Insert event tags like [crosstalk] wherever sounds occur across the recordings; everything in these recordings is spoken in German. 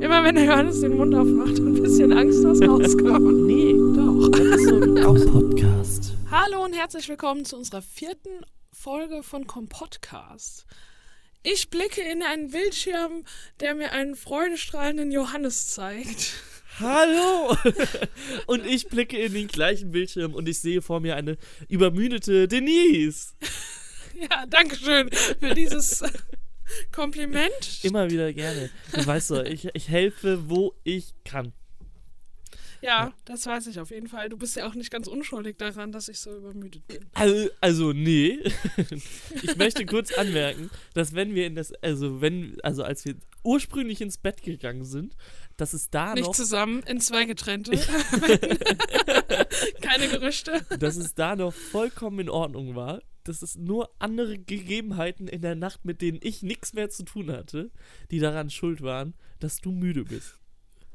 Immer wenn der Johannes den Mund aufmacht, ein bisschen Angst, was rauskommt. [laughs] Nee, Doch. das ist so ein auch Podcast. Hallo und herzlich willkommen zu unserer vierten Folge von Kompodcast. Ich blicke in einen Bildschirm, der mir einen freudestrahlenden Johannes zeigt. Hallo! [laughs] Und ich blicke in den gleichen Bildschirm und ich sehe vor mir eine übermüdete Denise. Ja, danke schön für dieses Kompliment. Immer wieder gerne. Du weißt doch, ich, ich helfe, wo ich kann. Ja, das weiß ich auf jeden Fall. Du bist ja auch nicht ganz unschuldig daran, dass ich so übermüdet bin. Also, also nee. Ich möchte kurz anmerken, dass wenn wir in das, also wenn, also als wir ursprünglich ins Bett gegangen sind, dass es da Nicht noch, zusammen, in zwei getrennte. [laughs] Keine Gerüchte. dass es da noch vollkommen in Ordnung war, dass es nur andere Gegebenheiten in der Nacht, mit denen ich nichts mehr zu tun hatte, die daran schuld waren, dass du müde bist.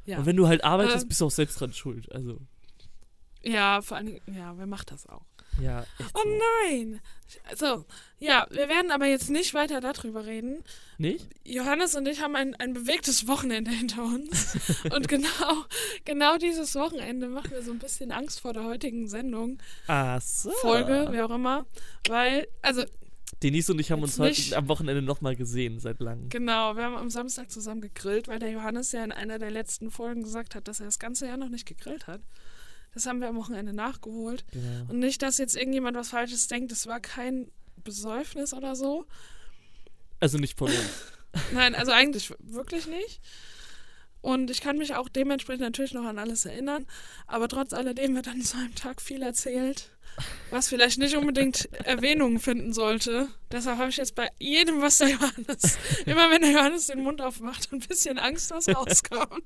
Ja, Und wenn du halt arbeitest, Ähm. bist du auch selbst dran schuld. Also, ja vor allem, ja, wer macht das auch? Ja, Oh so. nein! Also, ja, wir werden aber jetzt nicht weiter darüber reden. Nicht? Johannes und ich haben ein, ein bewegtes Wochenende hinter uns. [laughs] und genau, genau dieses Wochenende macht mir so ein bisschen Angst vor der heutigen Sendung, Ach so. Folge, wie auch immer. Weil, also, Denise und ich haben uns heute am Wochenende nochmal gesehen, seit langem. genau, wir haben am Samstag zusammen gegrillt, weil der Johannes ja in einer der letzten Folgen gesagt hat, dass er das ganze Jahr noch nicht gegrillt hat. Das haben wir am Wochenende nachgeholt. Genau. Und nicht, dass jetzt irgendjemand was Falsches denkt, es war kein Besäufnis oder so. Also nicht von uns. Nein, also eigentlich wirklich nicht. Und ich kann mich auch dementsprechend natürlich noch an alles erinnern. Aber trotz alledem wird an so einem Tag viel erzählt, was vielleicht nicht unbedingt Erwähnung finden sollte. Deshalb habe ich jetzt bei jedem, was der Johannes, immer wenn der Johannes den Mund aufmacht, ein bisschen Angst, was rauskommt.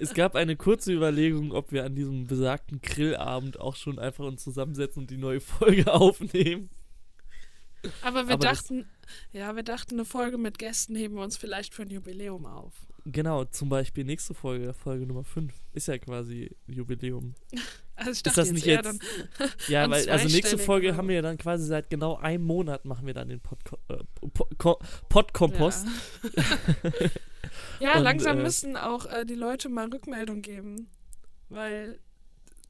es gab eine kurze Überlegung, ob wir an diesem besagten Grillabend auch schon einfach uns zusammensetzen und die neue Folge [laughs] aufnehmen. Aber wir Aber dachten, ja, wir dachten, eine Folge mit Gästen heben wir uns vielleicht für ein Jubiläum auf. Genau, zum Beispiel nächste Folge, Folge Nummer 5, ist ja quasi Jubiläum. [laughs] Also ich Ist dachte das jetzt nicht jetzt? dann, [laughs] Ja, weil, also nächste Folge haben wir ja dann quasi seit genau einem Monat machen wir dann den Podco äh, Po- Ko- Podkompost. Ja, [laughs] ja Und, langsam äh, müssen auch äh, die Leute mal Rückmeldung geben, weil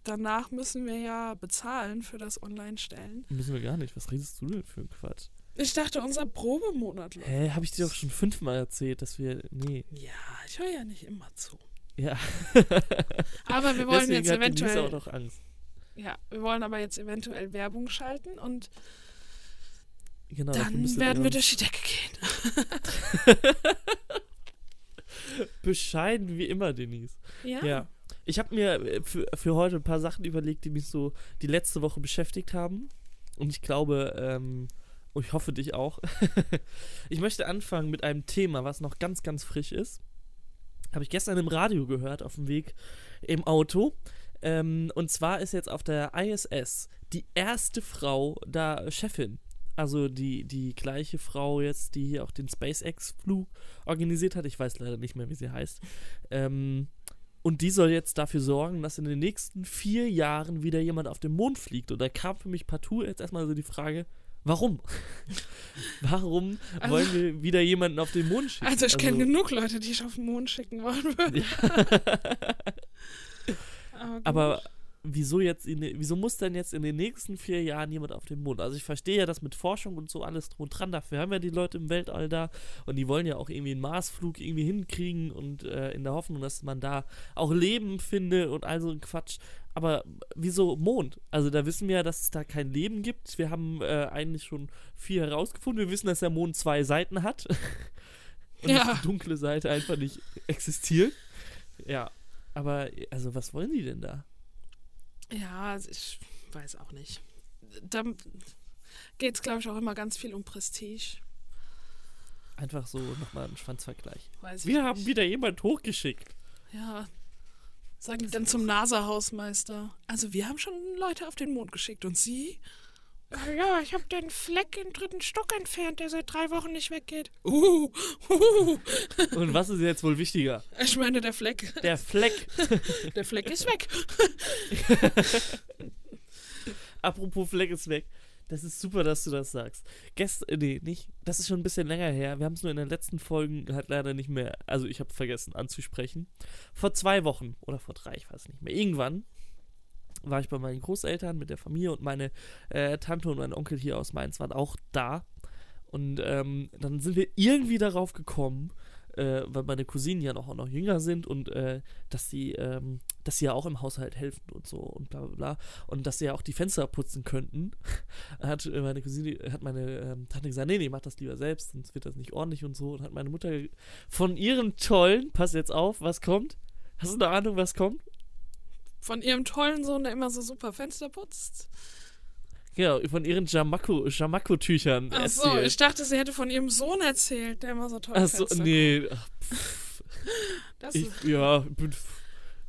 danach müssen wir ja bezahlen für das Online-Stellen. Müssen wir gar nicht. Was redest du denn für ein Quatsch? Ich dachte, unser Probemonat läuft. Hä, habe ich dir doch schon fünfmal erzählt, dass wir. Nee. Ja, ich höre ja nicht immer zu. Ja. [laughs] Aber wir wollen Deswegen jetzt hat eventuell, auch noch Angst. ja, wir wollen aber jetzt eventuell Werbung schalten und Genau, dann werden wir durch die Decke gehen. [laughs] Bescheiden wie immer, Denise. Ja. Ja. Ich habe mir äh, für, für heute ein paar Sachen überlegt, die mich so die letzte Woche beschäftigt haben. Und ich glaube, ähm, und ich hoffe dich auch. [laughs] ich möchte anfangen mit einem Thema, was noch ganz, ganz frisch ist. Habe ich gestern im Radio gehört, auf dem Weg im Auto. Ähm, und zwar ist jetzt auf der ISS die erste Frau da Chefin. Also die, die gleiche Frau jetzt, die hier auch den SpaceX-Flug organisiert hat. Ich weiß leider nicht mehr, wie sie heißt. Ähm, und die soll jetzt dafür sorgen, dass in den nächsten vier Jahren wieder jemand auf den Mond fliegt. Und da kam für mich partout jetzt erstmal so die Frage, warum? warum Also- wollen wir wieder jemanden auf den Mond schicken? Also ich kenne genug Leute, die ich auf den Mond schicken wollen würden. [laughs] Aber. Aber wieso jetzt in, wieso muss denn jetzt in den nächsten vier Jahren jemand auf den Mond? Also ich verstehe ja das mit Forschung und so alles drum und dran. Dafür haben ja die Leute im Weltall da und die wollen ja auch irgendwie einen Marsflug irgendwie hinkriegen und äh, in der Hoffnung, dass man da auch Leben finde und all so ein Quatsch. Aber wieso Mond? Also da wissen wir ja, dass es da kein Leben gibt. Wir haben äh, eigentlich schon viel herausgefunden. Wir wissen, dass der Mond zwei Seiten hat. [laughs] und Ja. dass die dunkle Seite einfach nicht existiert. Ja, aber also was wollen die denn da? Ja, also ich weiß auch nicht. Da geht es, glaube ich, auch immer ganz viel um Prestige. Einfach so nochmal ein Schwanzvergleich. Weiß Wir haben wieder jemand hochgeschickt. Ja. Sagen die dann zum NASA-Hausmeister. Also, wir haben schon Leute auf den Mond geschickt und Sie? "Äh, Ja, ich habe den Fleck im dritten Stock entfernt, der seit drei Wochen nicht weggeht. Uh, uh. [laughs] Und was ist jetzt wohl wichtiger? Ich meine, der Fleck. Der Fleck. [laughs] Der Fleck ist weg. [laughs] Apropos Fleck ist weg. Das ist super, dass du das sagst. Gestern, äh, nee, nicht. Das ist schon ein bisschen länger her. Wir haben es nur in den letzten Folgen halt leider nicht mehr. Also, ich habe vergessen anzusprechen. Vor zwei Wochen oder vor drei, ich weiß nicht mehr. Irgendwann war ich bei meinen Großeltern mit der Familie und meine äh, Tante und mein Onkel hier aus Mainz waren auch da. Und ähm, dann sind wir irgendwie darauf gekommen, äh, weil meine Cousinen ja noch, noch jünger sind und äh, dass sie, ähm, dass sie ja auch im Haushalt helfen und so und bla bla bla. Und dass sie ja auch die Fenster putzen könnten. [laughs] hat äh, meine Cousine, hat meine ähm, Tante gesagt, nee, nee, mach das lieber selbst, sonst wird das nicht ordentlich und so. Und hat meine Mutter von ihrem tollen, pass jetzt auf, was kommt? Hast du eine Ahnung, was kommt? Von ihrem tollen Sohn, der immer so super Fenster putzt. Genau, von ihren Jamako-Tüchern Ach so, ich dachte, sie hätte von ihrem Sohn erzählt, der immer so toll Ach so, nee. Ach, ich, ja, bin,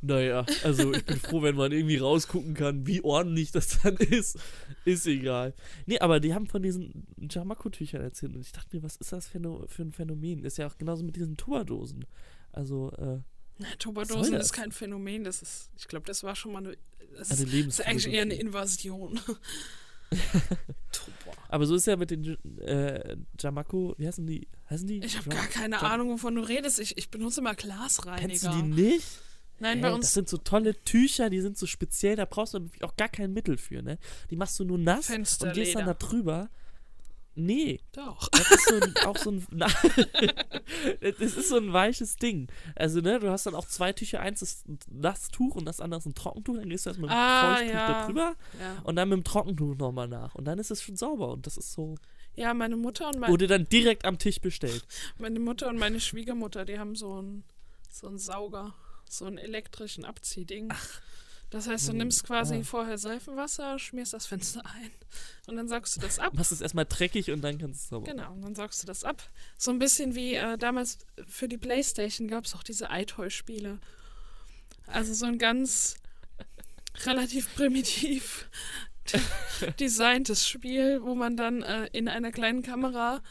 naja, also ich bin froh, wenn man irgendwie rausgucken kann, wie ordentlich das dann ist. Ist egal. Nee, aber die haben von diesen Jamako-Tüchern erzählt und ich dachte mir, was ist das für, eine, für ein Phänomen? Ist ja auch genauso mit diesen Tuberdosen. Also, äh, na, Tuberdosen ist kein Phänomen, das ist, ich glaube, das war schon mal eine, das, ist, ist eigentlich eher eine Invasion. [laughs] Aber so ist ja mit den äh, Jamako, wie heißen die? Heißen die? Ich habe gar keine Jam Ahnung, wovon du redest. Ich, ich benutze immer Glasreiniger. Kennst du die nicht? Nein, hey, bei uns. Das sind so tolle Tücher, die sind so speziell, da brauchst du auch gar kein Mittel für, ne? Die machst du nur nass und gehst dann da drüber Nee. Doch. Das ist so ein, auch so ein. [laughs] das ist so ein weiches Ding. Also, ne, du hast dann auch zwei Tücher. Eins ist ein Nasstuch und das andere ist ein Trockentuch. Dann gehst du erst mit dem ah, Feuchttuch ja. da drüber ja. und dann mit dem Trockentuch nochmal nach. Und dann ist es schon sauber und das ist so. Ja, meine Mutter und meine. Wurde dann direkt am Tisch bestellt. Meine Mutter und meine Schwiegermutter, die haben so einen so einen Sauger, so einen elektrischen Abziehding. Ach. Das heißt, du hm, nimmst quasi ah. vorher Seifenwasser, schmierst das Fenster ein und dann saugst du das ab. Machst es erstmal dreckig und dann kannst du es sauber Genau, und dann saugst du das ab. So ein bisschen wie äh, damals für die Playstation gab es auch diese Eitoy-Spiele. Also so ein ganz [laughs] relativ primitiv [laughs] [laughs] designtes Spiel, wo man dann äh, in einer kleinen Kamera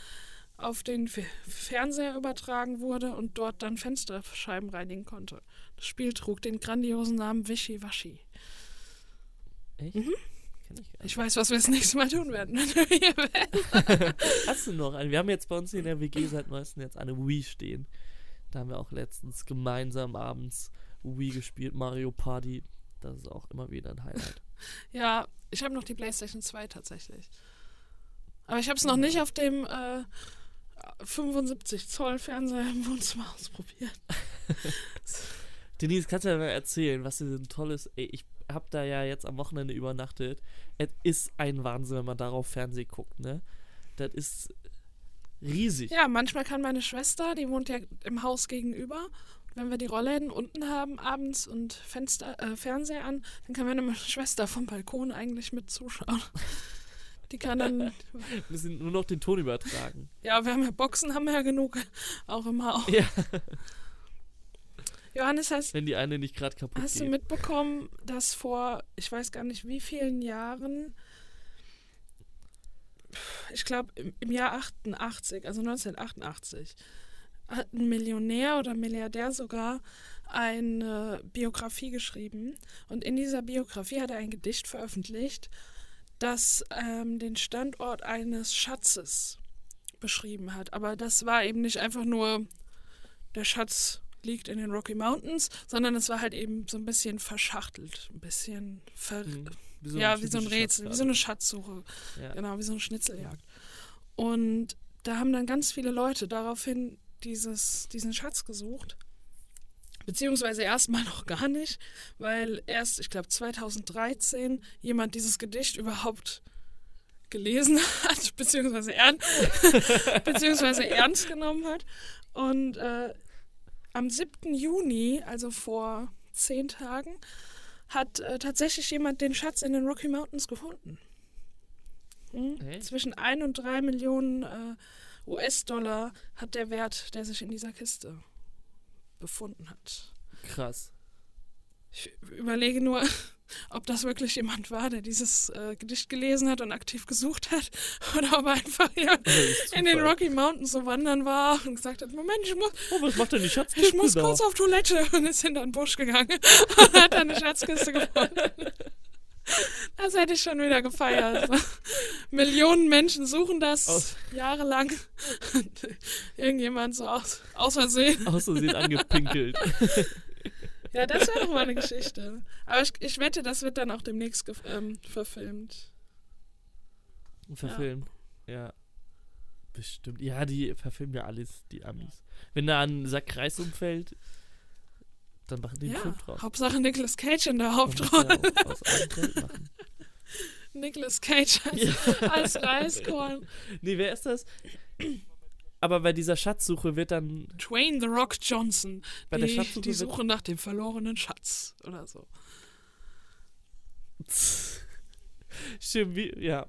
auf den Fernseher übertragen wurde und dort dann Fensterscheiben reinigen konnte. Das Spiel trug den grandiosen Namen Wischi Waschi. Echt? Mhm. Ich, ich, weiß, was wir das nächste Mal tun werden, wenn wir hier werden. [laughs] Hast du noch einen? Wir haben jetzt bei uns in der WG seit neuestem jetzt eine Wii stehen. Da haben wir auch letztens gemeinsam abends Wii gespielt, Mario Party. Das ist auch immer wieder ein Highlight. [laughs] ja, ich habe noch die PlayStation 2 tatsächlich. Aber ich habe es noch nicht auf dem äh, 75 Zoll Fernseher im Wohnzimmer ausprobiert. [laughs] Denise, kannst du mir mal erzählen, was dir ein tolles. Ey, ich hab da ja jetzt am Wochenende übernachtet. Es ist ein Wahnsinn, wenn man darauf Fernsehen guckt, ne? Das ist riesig. Ja, manchmal kann meine Schwester, die wohnt ja im Haus gegenüber, wenn wir die Rollläden unten haben abends und Fenster, äh, Fernseher an, dann kann meine Schwester vom Balkon eigentlich mit zuschauen. [laughs] Die kann dann. [laughs] Wir sind nur noch den Ton übertragen. Ja, wir haben ja Boxen, haben wir ja genug. Auch im Haus. Ja. Johannes, hast, Wenn die eine nicht gerade kaputt hast geht. du mitbekommen, dass vor, ich weiß gar nicht wie vielen Jahren, ich glaube im, im Jahr 88, also 1988, hat ein Millionär oder Milliardär sogar eine Biografie geschrieben. Und in dieser Biografie hat er ein Gedicht veröffentlicht, das ähm, den Standort eines Schatzes beschrieben hat. Aber das war eben nicht einfach nur der Schatz liegt in den Rocky Mountains, sondern es war halt eben so ein bisschen verschachtelt, ein bisschen ver mhm. wie so ja, wie so ein Rätsel, wie so eine Schatzsuche. Ja. Genau, wie so eine Schnitzeljagd. Und da haben dann ganz viele Leute daraufhin dieses, diesen Schatz gesucht. Beziehungsweise erstmal [laughs] noch gar nicht, weil erst, ich glaube, 2013 jemand dieses Gedicht überhaupt gelesen [laughs] hat, beziehungsweise, ern [laughs] beziehungsweise ernst genommen hat. Und äh, am 7. Juni, also vor zehn Tagen, hat äh, tatsächlich jemand den Schatz in den Rocky Mountains gefunden. Hm? Zwischen 1 und 3 Millionen äh, US-Dollar hat der Wert, der sich in dieser Kiste befunden hat. Krass. Ich überlege nur, [laughs] ob das wirklich jemand war, der dieses äh, Gedicht gelesen hat und aktiv gesucht hat, [laughs] oder ob er einfach hier in den Rocky Mountains so wandern war und gesagt hat, Moment, ich muss, oh, was macht denn die Schatzkiste ich muss kurz auf Toilette [laughs] und ist hinter den Busch gegangen und hat dann eine Schatzkiste gefunden. Das hätte ich schon wieder gefeiert. [laughs] Millionen Menschen suchen das Aus- jahrelang. [laughs] Irgendjemand so aus, aus Versehen. Aus Versehen angepinkelt. [laughs] Ja, das wäre doch mal eine Geschichte. Aber ich, ich wette, das wird dann auch demnächst ähm, verfilmt. Verfilmt. Ja. Bestimmt. Ja, die verfilmen ja alles, die Amis. Wenn da ein Sack Reis umfällt, dann machen die einen Ja, Film draus. Hauptsache Nicolas Cage in der Hauptrolle. aus allem Geld machen. [laughs] Nicolas Cage als, Ja. als Reiskorn. Nee, wer ist das? Aber bei dieser Schatzsuche wird dann. Dwayne The Rock Johnson. Bei die, der Schatzsuche die Suche nach dem verlorenen Schatz oder so. Stimmt, wie, ja.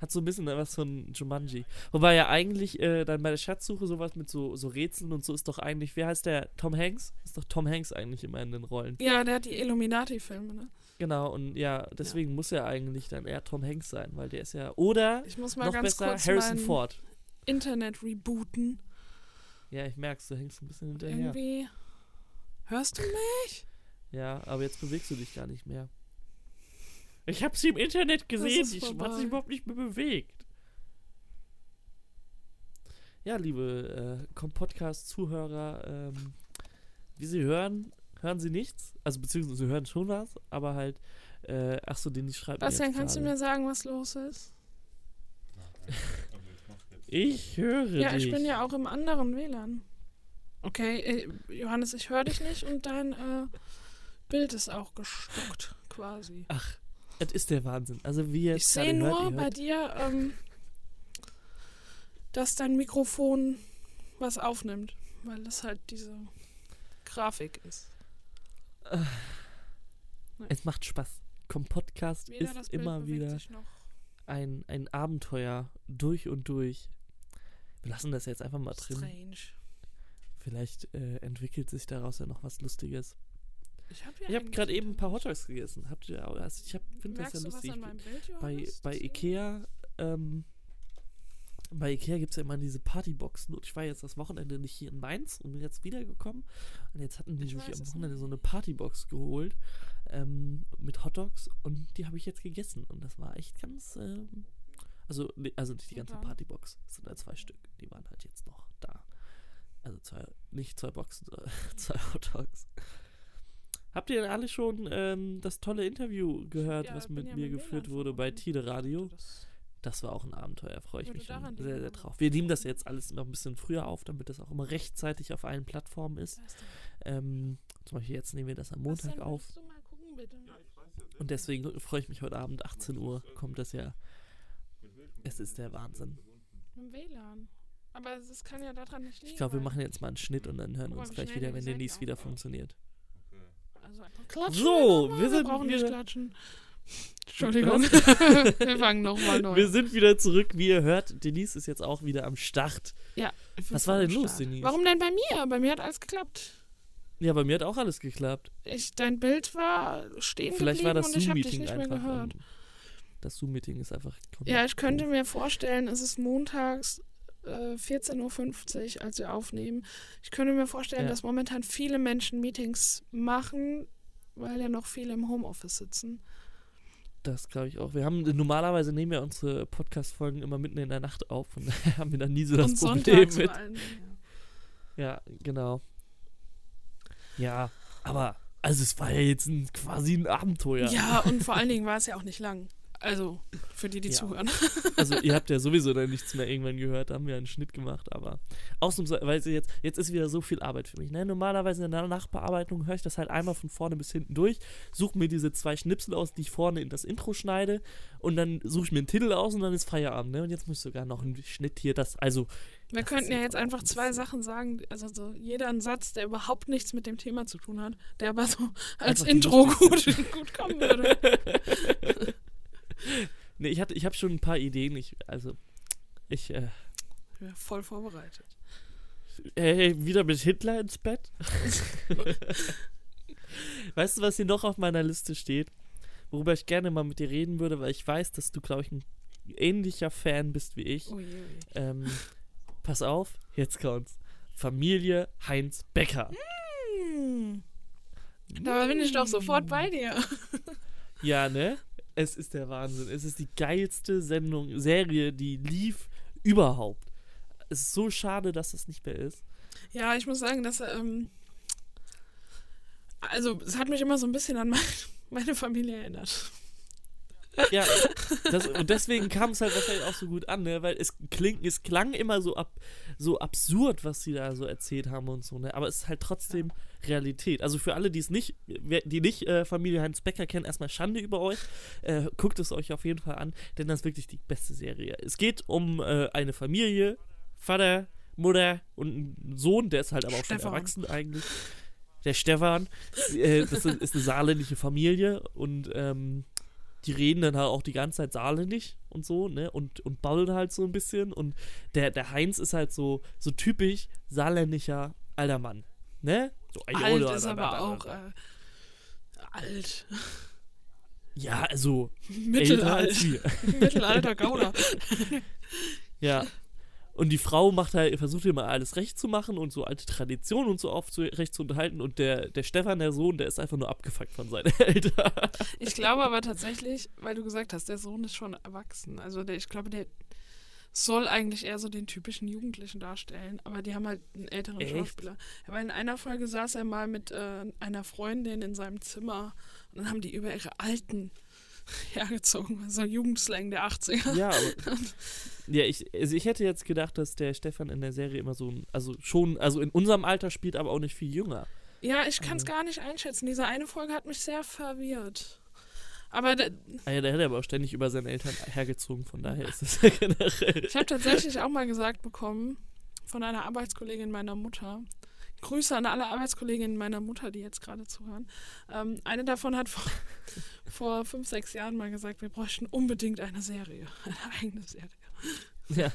Hat so ein bisschen was von Jumanji. Wobei ja eigentlich äh, dann bei der Schatzsuche sowas mit so, so Rätseln und so ist doch eigentlich, wer heißt der? Tom Hanks? Ist doch Tom Hanks eigentlich immer in den Rollen. Ja, der hat die Illuminati-Filme, ne? Genau, und ja, deswegen muss er eigentlich dann eher Tom Hanks sein, weil der ist ja. Oder Ich muss mal noch ganz besser kurz Harrison Ford. Internet rebooten. Ja, ich merk's, du hängst ein bisschen hinterher. Irgendwie. Hörst du mich? Ja, aber jetzt bewegst du dich gar nicht mehr. Ich habe sie im Internet gesehen, die vorbei. hat sich überhaupt nicht mehr bewegt. Ja, liebe äh, Podcast-Zuhörer, ähm, wie Sie hören, hören Sie nichts. Also beziehungsweise Sie hören schon was, aber halt, äh, ach so, den ich schreibe. Bastian, kannst du mir sagen, was los ist? Ich höre Ja, dich. ich bin ja auch im anderen WLAN. Okay, äh, Johannes, ich höre dich nicht und dein äh, Bild ist auch gestockt, quasi. Ach, das ist der Wahnsinn. Also wie ihr Ich jetzt sehe hört, nur ihr bei hört, dir, ähm, dass dein Mikrofon was aufnimmt, weil das halt diese Grafik ist. es macht Spaß. Komm, Podcast Weder ist immer wieder ein, ein Abenteuer durch und durch. Wir lassen das jetzt einfach mal drin. Strange. Vielleicht äh, entwickelt sich daraus ja noch was Lustiges. Ich habe ja eigentlich gerade eben ein paar. Hotdogs gegessen. Habt ihr? Also ich finde das ja lustig. Bild, Bei, bei? Ikea, ähm, bei Ikea gibt es ja immer diese Partyboxen. Und ich war jetzt das Wochenende nicht hier in Mainz und bin jetzt wiedergekommen. Und jetzt hatten die Ich sich weiß am Wochenende so eine. Partybox geholt ähm, mit Hotdogs und die habe ich jetzt gegessen. Und das war echt ganz. Ähm, also, also nicht die ganze dann? Partybox. Es sind halt zwei Stück. Die waren halt jetzt noch da. Also zwei, nicht zwei Boxen, sondern [laughs] zwei Hotdogs. Habt ihr denn alle schon ähm, das tolle Interview gehört, Ja, was mit ja mir geführt wurde bei. Tide Radio? Das- war auch ein Abenteuer, freue ich mich schon sehr, sehr drauf. Wir nehmen das jetzt alles immer ein bisschen früher auf, damit das auch immer rechtzeitig auf allen Plattformen ist. der- Ähm, zum Beispiel jetzt nehmen wir das am Montag Bastian, auf. willst du mal gucken, bitte? Und deswegen freue ich mich heute Abend, 18 Uhr, kommt das ja. Es ist der Wahnsinn. Im WLAN. Aber es kann ja daran nicht liegen. Ich glaube, wir machen jetzt mal einen Schnitt und dann hören wir uns gleich wieder, wenn Seiten Denise wieder funktioniert. Einfach klatschen. So, wir, wir sind brauchen nicht wieder- klatschen. [laughs] Entschuldigung. [laughs] wir fangen nochmal neu. Wir sind wieder zurück, wie ihr hört. Denise ist jetzt auch wieder am Start. ja, Was war denn los. Denise? Warum denn bei mir? Bei mir hat alles geklappt. Ja, bei mir hat auch alles geklappt. Ich, dein Bild war stehen Vielleicht war geblieben das und ich habe dich Zoom-Meeting nicht mehr einfach. gehört. Das Zoom-Meeting ist einfach. Ja, ich könnte mir vorstellen, es ist montags äh, 14.50 Uhr, als wir aufnehmen. Ich könnte mir vorstellen, Ja. dass momentan viele Menschen Meetings machen, weil ja noch viele im Homeoffice sitzen. Das glaube ich auch. Wir haben normalerweise nehmen wir unsere Podcast-Folgen immer mitten in der Nacht auf und [laughs] haben wir dann nie so das und Problem mit. allen ja. Ja, genau. Ja, aber also es war ja jetzt ein, quasi ein Abenteuer. Ja, und vor allen Dingen war es ja auch nicht lang. Also, für die, die Ja. zuhören. [laughs] Also ihr habt ja sowieso dann nichts mehr irgendwann gehört, da haben wir einen Schnitt gemacht, aber ausnahmsweise jetzt, jetzt ist wieder so viel Arbeit für mich. Ne? Normalerweise in der Nachbearbeitung höre ich das halt einmal von vorne bis hinten durch, suche mir diese zwei Schnipsel aus, die ich vorne in das Intro schneide und dann suche ich mir einen Titel aus und dann ist Feierabend. Ne? Und jetzt muss ich sogar noch einen Schnitt hier, das, also Wir Das könnten ja jetzt einfach ein zwei Sachen sagen, also so jeder ein Satz, der überhaupt nichts mit dem Thema zu tun hat, der aber so als Einfach Intro gut, gut kommen würde. [laughs] Ne, ich hatte, ich habe schon ein paar Ideen. Ich, also, ich, äh, Ja, voll vorbereitet. hey, wieder mit Hitler ins Bett. [laughs] weißt du, was hier noch auf meiner Liste steht? Worüber ich gerne mal mit dir reden würde, weil ich weiß, dass du, glaube ich, ein ähnlicher Fan bist wie ich. Ui, ui. Ähm, pass auf, jetzt kommt's. Familie Heinz Becker. Hm. Da bin ich doch sofort bei dir. Ja, ne? Es ist der Wahnsinn. Es ist die geilste Sendung, Serie, die lief überhaupt. Es ist so schade, dass es nicht mehr ist. Ja, ich muss sagen, dass ähm, also es hat mich immer so ein bisschen an mein, [laughs] meine Familie erinnert. Ja, das, und deswegen kam es halt wahrscheinlich auch so gut an, ne? weil es klingt, es klang immer so ab, so absurd, was sie da so erzählt haben und so, ne? Aber es ist halt trotzdem Realität. Also für alle, die es nicht, die nicht äh, Familie Heinz Becker kennen, erstmal Schande über euch. Äh, guckt es euch auf jeden Fall an, denn das ist wirklich die beste Serie. Es geht um äh, eine Familie, Vater, Mutter und einen Sohn, der ist halt aber auch Stefan. schon erwachsen eigentlich. Der Stefan, äh, das ist eine saarländische Familie und ähm, die reden dann halt auch die ganze Zeit saarländisch und so, ne? Und, und babbeln halt so ein bisschen. Und der, der Heinz ist halt so, so typisch saarländischer alter Mann, ne? So, alt ist aber auch äh, alt. Ja, also [laughs] Mittelalt. [laughs] Mittelalter Gauder. [laughs] ja, und die Frau macht halt, versucht immer alles recht zu machen und so alte Traditionen und so aufrecht zu unterhalten. Und der, der Stefan, der Sohn, der ist einfach nur abgefuckt von seinen [laughs] Eltern. Ich glaube aber tatsächlich, weil du gesagt hast, der Sohn ist schon erwachsen. Also der, ich glaube, der soll eigentlich eher so den typischen Jugendlichen darstellen. Aber die haben halt einen älteren Echt? Schauspieler. Aber in einer Folge saß er mal mit äh, einer Freundin in seinem Zimmer und dann haben die über ihre alten [laughs] hergezogen. So Jugendslang der 80er. Ja, aber, [laughs] ja ich, also ich hätte jetzt gedacht, dass der Stefan in der Serie immer so, also schon, also in unserem Alter spielt, aber auch nicht viel jünger. Ja, ich kann es also. gar nicht einschätzen. Diese eine Folge hat mich sehr verwirrt. Aber der, ah ja, der hat aber auch ständig über seine Eltern hergezogen, von daher ist das [laughs] ja generell. Ich habe tatsächlich auch mal gesagt bekommen von einer Arbeitskollegin meiner Mutter, Grüße an alle Arbeitskolleginnen meiner Mutter, die jetzt gerade zuhören. Ähm, eine davon hat vor, [laughs] vor fünf, sechs Jahren mal gesagt, wir bräuchten unbedingt eine Serie, [laughs] eine eigene Serie. Ja.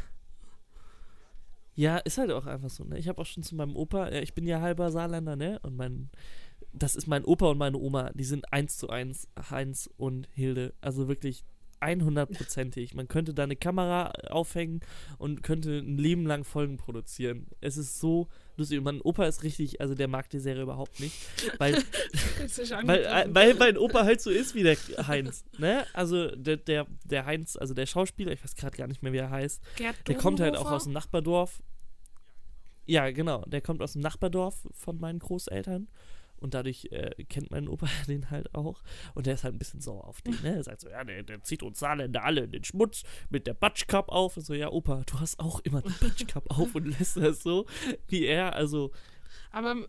Ja, ist halt auch einfach so, ne? Ich habe auch schon zu meinem Opa, ja, ich bin ja halber Saarländer, ne? Und mein, das ist mein Opa und meine Oma, die sind eins zu eins Heinz und Hilde. Also wirklich 100%ig. Man könnte da eine Kamera aufhängen und könnte ein Leben lang Folgen produzieren. Es ist so lustig. Und mein Opa ist richtig, also der mag die Serie überhaupt nicht. Weil, [laughs] weil, äh, weil mein Opa halt so ist wie der Heinz. Ne? Also der, der, der Heinz, also der Schauspieler, ich weiß gerade gar nicht mehr, wie er heißt, Gerd der kommt halt auch aus dem Nachbardorf. Ja, genau. Der kommt aus dem Nachbardorf von meinen Großeltern. Und dadurch äh, kennt mein Opa [laughs] den halt auch. Und der ist halt ein bisschen sauer auf den. Ne? Er sagt so, ja, der, der zieht uns Saarländer alle in den Schmutz mit der Batschkap auf. Und so, ja, Opa, du hast auch immer die Batschkap auf und lässt das so, wie er. Also. Aber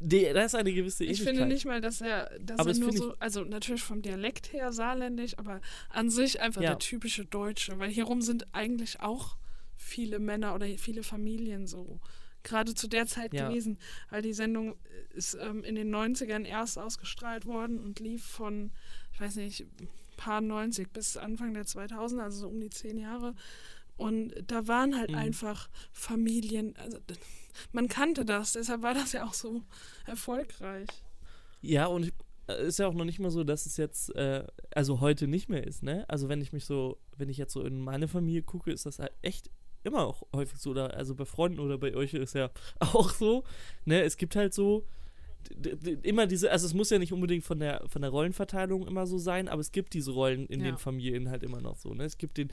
die, da ist eine gewisse Ähnlichkeit. Ich finde nicht mal, dass er, dass aber er nur so, also natürlich vom Dialekt her saarländisch, aber an sich einfach ja. der typische Deutsche, weil hierum sind eigentlich auch viele Männer oder viele Familien so gerade zu der Zeit ja. gewesen, weil die Sendung ist ähm, in den 90ern erst ausgestrahlt worden und lief von, ich weiß nicht, paar 90 bis Anfang der 2000er, also so um die zehn Jahre. Und da waren halt mhm. einfach Familien, also man kannte das, deshalb war das ja auch so erfolgreich. Ja, und äh, ist ja auch noch nicht mal so, dass es jetzt, äh, also heute nicht mehr ist, ne? Also wenn ich mich so, wenn ich jetzt so in meine Familie gucke, ist das halt echt immer auch häufig so, oder also bei Freunden oder bei euch ist ja [laughs] auch so, ne, es gibt halt so immer diese, also es muss ja nicht unbedingt von der von der Rollenverteilung immer so sein, aber es gibt diese Rollen in ja. den Familien halt immer noch so, ne? Es gibt den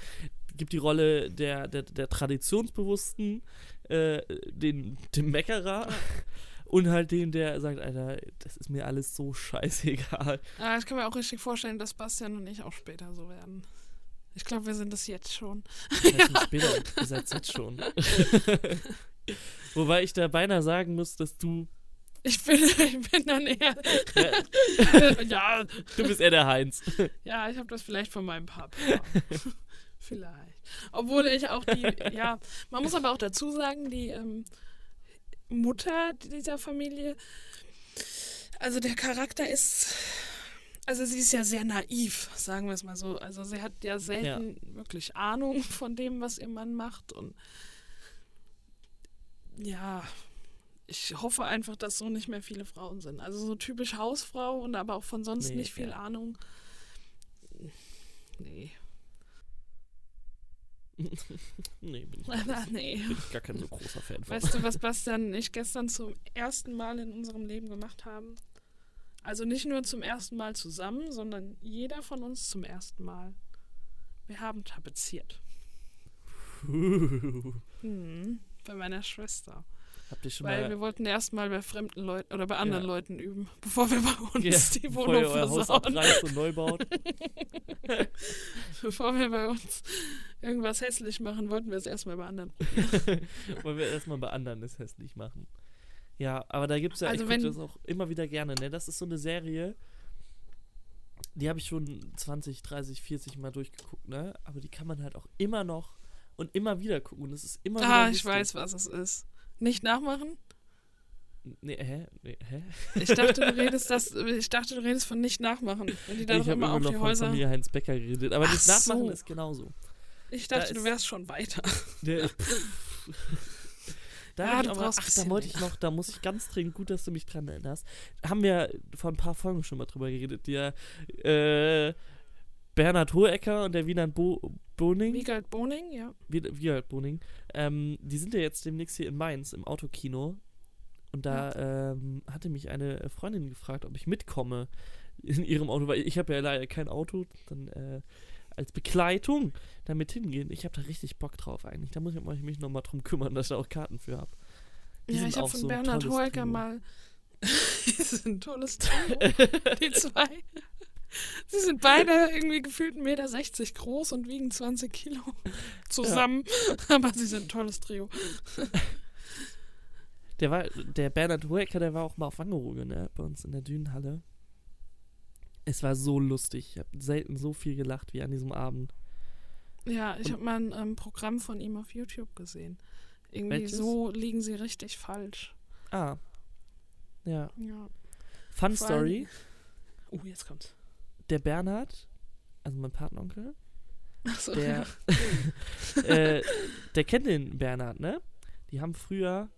gibt die Rolle der der, der traditionsbewussten äh, den dem Meckerer [laughs] und halt den, der sagt, Alter, das ist mir alles so scheißegal. Ja, ich kann mir auch richtig vorstellen, dass Bastian und ich auch später so werden. Ich glaube, wir sind das jetzt schon. Das heißt nicht später, ihr seid jetzt schon. [laughs] Wobei ich da beinahe sagen muss, dass du. Ich bin, [laughs] ich bin dann eher. Ja. [laughs] ja. Du bist eher der Heinz. Ja, ich habe das vielleicht von meinem Papa. vielleicht. Obwohl ich auch die. Ja, man muss aber auch dazu sagen, die ähm, Mutter dieser Familie. Also der Charakter ist also sie ist ja sehr naiv, sagen wir es mal so. Also sie hat ja selten ja. wirklich Ahnung [laughs] von dem, was ihr Mann macht. Und ja, ich hoffe einfach, dass so nicht mehr viele Frauen sind. Also so typisch Hausfrau und aber auch von sonst nee, nicht viel ja. Ahnung. Nee. [laughs] nee, bin ich, [laughs] nicht, nee. bin ich gar kein so großer Fan von. Weißt du, was Bastian und ich gestern zum ersten Mal in unserem Leben gemacht haben? Also nicht nur zum ersten Mal zusammen, sondern jeder von uns zum ersten Mal. Wir haben tapeziert. [laughs] Hm, bei meiner Schwester. Habt ihr schon Weil mal wir wollten erstmal bei fremden Leuten oder bei anderen Ja. Leuten üben, [laughs] bevor wir bei uns Ja, die Wohnung Haus versauen. abreißt und neu baut? [laughs] Bevor wir bei uns irgendwas hässlich machen, wollten wir es erstmal bei anderen. Wollen wir erstmal bei anderen es hässlich machen. Ja, aber da gibt es ja, Also ich gucke wenn- das auch immer wieder gerne, ne? Das ist so eine Serie, die habe ich schon 20, 30, 40 Mal durchgeguckt, ne? Aber die kann man halt auch immer noch und immer wieder gucken und es ist immer Ah, ich weiß, was es ist. Nicht nachmachen? Nee, hä? Nee, hä? Ich dachte, du redest das, ich dachte, du redest von nicht nachmachen. Wenn die da ich immer immer auf noch die von Häuser. Heinz Becker geredet, aber Ach das Nachmachen so. ist genauso. Ich dachte, Da du wärst schon weiter. Der, [laughs] da, Ja, aber, ach, da wollte ich noch, da muss ich ganz dringend, gut, dass du mich dran erinnerst. Haben wir vor ein paar Folgen schon mal drüber geredet. Der äh, Bernhard Hohecker und der Wieland Bo Boning, Wiegald Boning, ja. Wie- Wiegald Boning, ähm, die sind ja jetzt demnächst hier in Mainz im Autokino. Und da ähm, hatte mich eine Freundin gefragt, ob ich mitkomme in ihrem Auto, weil ich habe ja leider kein Auto, dann äh, als Begleitung damit hingehen. Ich habe da richtig Bock drauf eigentlich. Da muss ich mich nochmal drum kümmern, dass ich da auch Karten für habe. Ja, sind ich habe von so Bernhard Trio. mal. [laughs] das ist ein tolles Trio. [laughs] die zwei. Sie sind beide irgendwie gefühlt 1,60 Meter groß und wiegen 20 Kilo [laughs] zusammen. Aber sie sind ein tolles Trio. Der war, der Bernhard Hoeker, der war auch mal auf Wangerooge, ne, bei uns in der Dünenhalle. Es war so lustig. Ich habe selten so viel gelacht wie an diesem Abend. Ja, ich habe mal ein ähm, Programm von ihm auf YouTube gesehen. Irgendwie Welches? so liegen sie richtig falsch. Ah. Ja. Ja. Fun Vor Story. Oh, jetzt kommt's. Der Bernhard, also mein Patenonkel, Achso, der, [laughs] äh, der kennt den Bernhard, ne? Die haben früher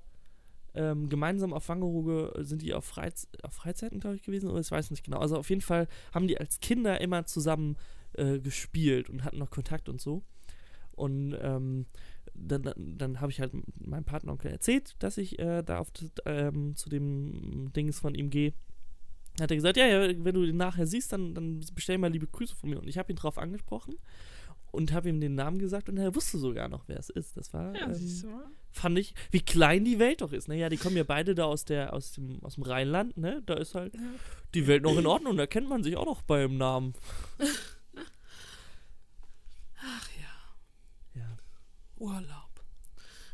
ähm, gemeinsam auf Wangerooge, sind die auf, Freiz auf Freizeiten, glaube ich, gewesen, oder ich weiß nicht genau. Also auf jeden Fall haben die als Kinder immer zusammen äh, gespielt und hatten noch Kontakt und so. Und ähm, dann, dann, dann habe ich halt meinem Patenonkel erzählt, dass ich äh, da auf, ähm, zu dem Dings von ihm gehe. Hat er gesagt, ja, ja, wenn du ihn nachher siehst, dann, dann bestell mal liebe Grüße von mir. Und ich habe ihn drauf angesprochen und habe ihm den Namen gesagt und er wusste sogar noch, wer es ist. Das war, ja, siehst ähm. Fand ich, wie klein die Welt doch ist. Ne? Ja, die kommen ja beide da aus, der, aus, dem, aus dem Rheinland, ne? Da ist halt Ja. die Welt noch in Ordnung, da kennt man sich auch noch beim Namen. Ach ja, Ja. Urlaub.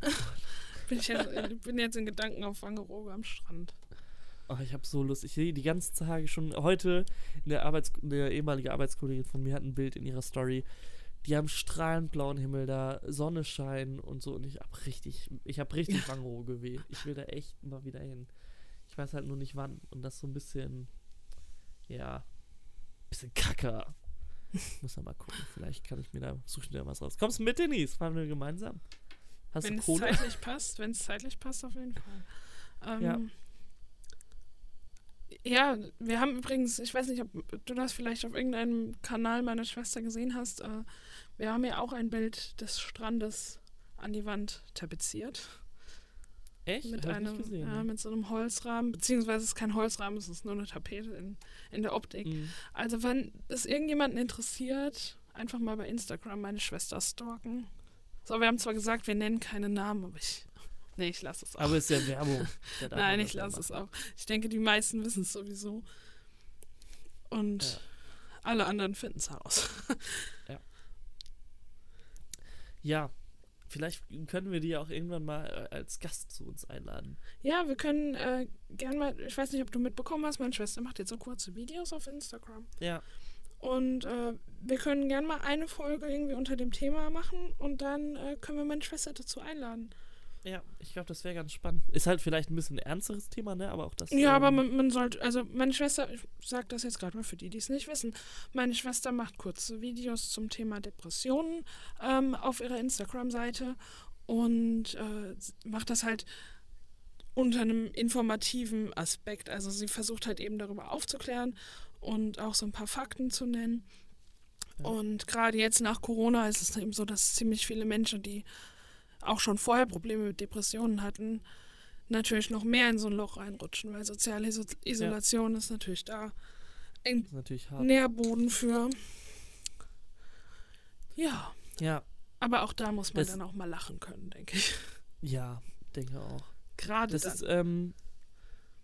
[laughs] bin ich äh, bin jetzt in Gedanken auf Wangerooge am Strand. Ach, ich habe so Lust. Ich sehe die ganzen Tage schon. Heute eine, Arbeits eine ehemalige Arbeitskollegin von mir hat ein Bild in ihrer Story. Die haben strahlend blauen Himmel da, Sonne scheint und so. Und ich hab richtig, ich hab richtig Wangerooge weh. Ich will da echt mal wieder hin. Ich weiß halt nur nicht wann. Und das so ein bisschen, ja, bisschen kacker. [laughs] Muss da mal gucken. Vielleicht kann ich mir da, suche ich mir da was raus. Kommst du mit, Denise? Fahren wir gemeinsam? Hast Wenn du es zeitlich passt, wenn es zeitlich passt, auf jeden Fall. Ähm, Ja. Ja. wir haben übrigens, ich weiß nicht, ob du das vielleicht auf irgendeinem Kanal meiner Schwester gesehen hast, äh, wir haben ja auch ein Bild des Strandes an die Wand tapeziert. Echt? Mit Hab ich einem, gesehen, ja, ne? mit so einem Holzrahmen, beziehungsweise es ist kein Holzrahmen, es ist nur eine Tapete in, in der Optik. Mhm. Also wenn es irgendjemanden interessiert, einfach mal bei Instagram meine Schwester stalken. So, wir haben zwar gesagt, wir nennen keine Namen, aber ich. Nee, ich lasse es auch. Aber ist ja Werbung. [laughs] Nein, ich ja lasse es auch. Ich denke, die meisten wissen es sowieso. Und Ja. alle anderen finden es heraus. [laughs] Ja, vielleicht können wir die ja auch irgendwann mal äh, als Gast zu uns einladen. Ja, wir können äh, gern mal, ich weiß nicht, ob du mitbekommen hast, meine Schwester macht jetzt so kurze Videos auf Instagram. Ja, Und äh, wir können gern mal eine Folge irgendwie unter dem Thema machen und dann äh, können wir meine Schwester dazu einladen. Ja, ich glaube, das wäre ganz spannend. Ist halt vielleicht ein bisschen ein ernsteres Thema, ne? Aber auch das. Ja, aber ähm, man, man sollte, also meine Schwester, ich sage das jetzt gerade mal für die, die es nicht wissen, meine Schwester macht kurze Videos zum Thema Depressionen ähm, auf ihrer Instagram-Seite und äh, macht das halt unter einem informativen Aspekt. Also sie versucht halt eben darüber aufzuklären und auch so ein paar Fakten zu nennen. Ja. Und gerade jetzt nach Corona ist es eben so, dass ziemlich viele Menschen, die auch schon vorher Probleme mit Depressionen hatten, natürlich noch mehr in so ein Loch reinrutschen, weil soziale Iso Isolation ja. ist natürlich da ein natürlich. Nährboden für. Ja. Ja. Aber auch da muss man das, dann auch mal lachen können, denke ich. Ja, denke auch. Gerade das dann. ist ähm,